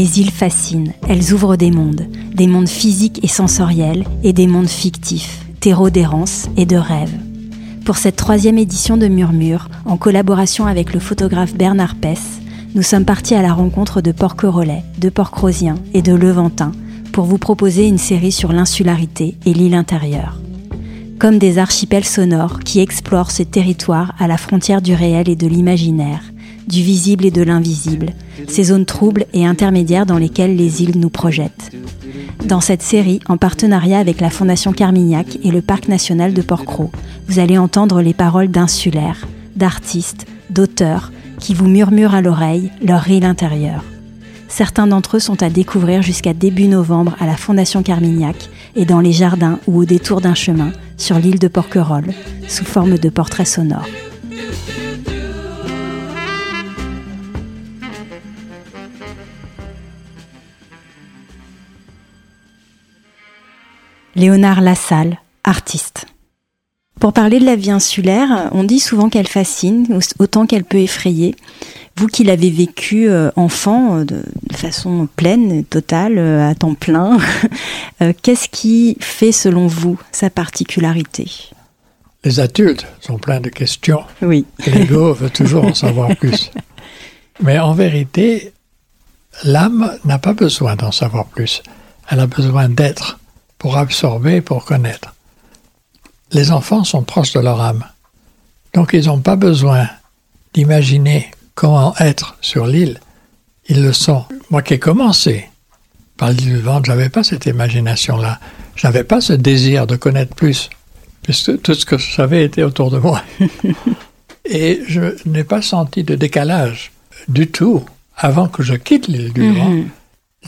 Les îles fascinent, elles ouvrent des mondes, des mondes physiques et sensoriels et des mondes fictifs, terreaux d'errance et de rêve. Pour cette troisième édition de Murmure, en collaboration avec le photographe Bernard Pess, nous sommes partis à la rencontre de Porquerolles, de Port-Crozien et de Levantin pour vous proposer une série sur l'insularité et l'île intérieure. Comme des archipels sonores qui explorent ce territoire à la frontière du réel et de l'imaginaire, du visible et de l'invisible, ces zones troubles et intermédiaires dans lesquelles les îles nous projettent. Dans cette série, en partenariat avec la Fondation Carmignac et le Parc national de Port-Cros, vous allez entendre les paroles d'insulaires, d'artistes, d'auteurs qui vous murmurent à l'oreille leur île intérieure. Certains d'entre eux sont à découvrir jusqu'à début novembre à la Fondation Carmignac et dans les jardins ou au détour d'un chemin sur l'île de Porquerolles, sous forme de portraits sonores. Léonard Lassalle, artiste. Pour parler de la vie insulaire, on dit souvent qu'elle fascine autant qu'elle peut effrayer. Vous qui l'avez vécu euh, enfant euh, de, façon pleine, totale, euh, à temps plein, qu'est-ce qui fait selon vous sa particularité? Les adultes sont pleins de questions. Oui. L'ego veut toujours en savoir plus. Mais en vérité, l'âme n'a pas besoin d'en savoir plus. Elle a besoin d'être pour absorber, pour connaître. Les enfants sont proches de leur âme. Donc ils n'ont pas besoin d'imaginer comment être sur l'île. Ils le sont. Moi qui ai commencé par l'île du ventre, je n'avais pas cette imagination-là. Je n'avais pas ce désir de connaître plus, puisque tout ce que je savais était autour de moi. Et je n'ai pas senti de décalage du tout avant que je quitte l'île du vent. Mhm.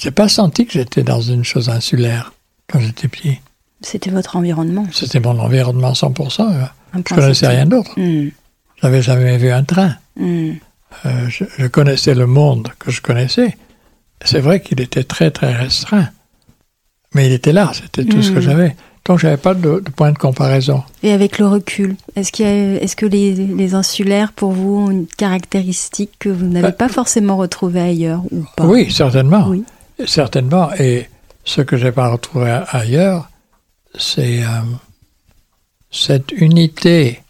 Je n'ai pas senti que j'étais dans une chose insulaire quand j'étais petit. C'était votre environnement C'était mon environnement 100%. Euh. Je ne connaissais rien d'autre. Hmm. Je n'avais jamais vu un train. Hmm. Euh, je, connaissais le monde que je connaissais. C'est vrai qu'il était très très restreint. Mais il était là, c'était tout ce que hmm. j'avais. Donc j'avais pas de, point de comparaison. Et avec le recul, est-ce est que les, insulaires pour vous ont une caractéristique que vous n'avez bah, pas forcément retrouvée ailleurs ou pas? Oui, certainement. Oui. Certainement. Et ce que je n'ai pas retrouvé ailleurs, c'est euh, cette unité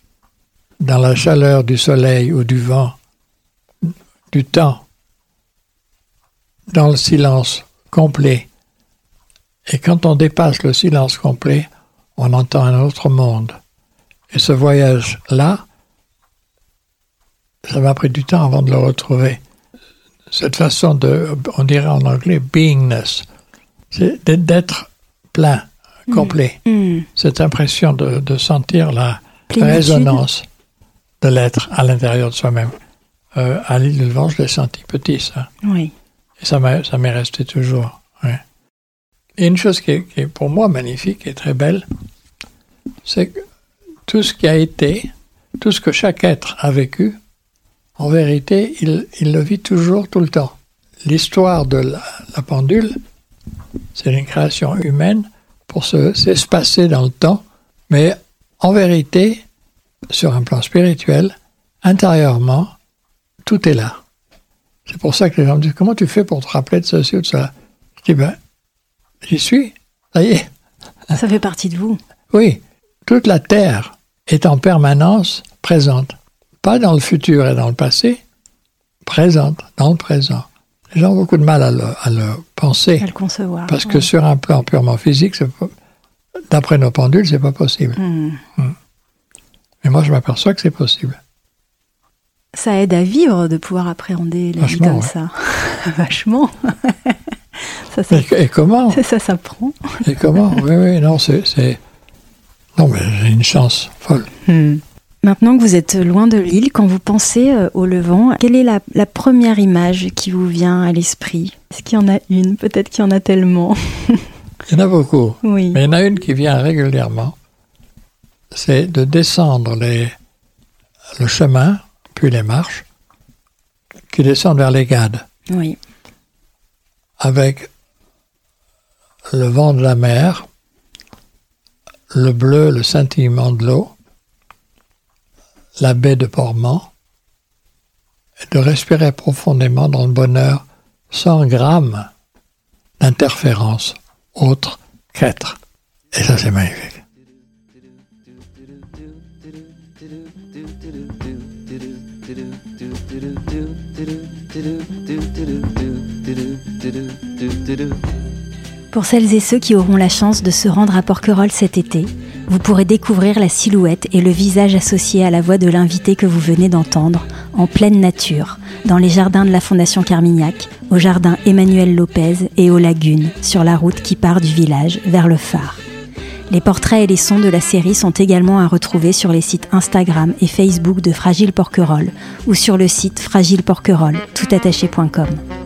dans la chaleur du soleil ou du vent, du temps, dans le silence complet. Et quand on dépasse le silence complet, on entend un autre monde. Et ce voyage-là, ça m'a pris du temps avant de le retrouver. Cette façon de, on dirait en anglais, beingness, c'est d'être plein, mm. complet. Mm. Cette impression de, sentir la résonance de l'être à l'intérieur de soi-même. Euh, à l'île de Vent, je l'ai senti petit, ça. Oui. Et ça m'est resté toujours. Et une chose qui est, pour moi magnifique et très belle, c'est que tout ce qui a été, tout ce que chaque être a vécu, en vérité, il, le vit toujours tout le temps. L'histoire de la pendule, c'est une création humaine pour s'espacer dans le temps, mais en vérité, sur un plan spirituel, intérieurement, tout est là. C'est pour ça que les gens me disent Comment tu fais pour te rappeler de ceci ou de cela? Je dis Ben, j'y suis, ça y est. Ça fait partie de vous. Oui, toute la Terre est en permanence présente. Pas dans le futur et dans le passé, présente, dans le présent. Les gens ont beaucoup de mal à le, penser. À le concevoir. Parce que sur un plan purement physique, d'après nos pendules, c'est pas possible. Hmm. Hmm. Mais moi, je m'aperçois que c'est possible. Ça aide à vivre de pouvoir appréhender la vie comme ça. Vachement. ça, ça, et, comment Ça s'apprend. et comment Oui, oui, non, c'est. Non, mais j'ai une chance folle. Hmm. Maintenant que vous êtes loin de l'île, quand vous pensez euh, au Levant, quelle est la, première image qui vous vient à l'esprit? Est-ce qu'il y en a une? Peut-être qu'il y en a tellement. il y en a beaucoup. Oui. Mais il y en a une qui vient régulièrement. C'est de descendre les, le chemin, puis les marches, qui descendent vers les Gades. Oui. Avec le vent de la mer, le bleu, le scintillement de l'eau, la baie de Portmont et de respirer profondément dans le bonheur sans gramme d'interférence autre qu'être. Et ça, c'est magnifique. Pour celles et ceux qui auront la chance de se rendre à Porquerolles cet été, vous pourrez découvrir la silhouette et le visage associé à la voix de l'invité que vous venez d'entendre en pleine nature, dans les jardins de la Fondation Carmignac, au jardin Emmanuel Lopez et aux lagunes, sur la route qui part du village vers le phare. Les portraits et les sons de la série sont également à retrouver sur les sites Instagram et Facebook de Fragile Porquerolles ou sur le site fragileporquerolles toutattaché.com.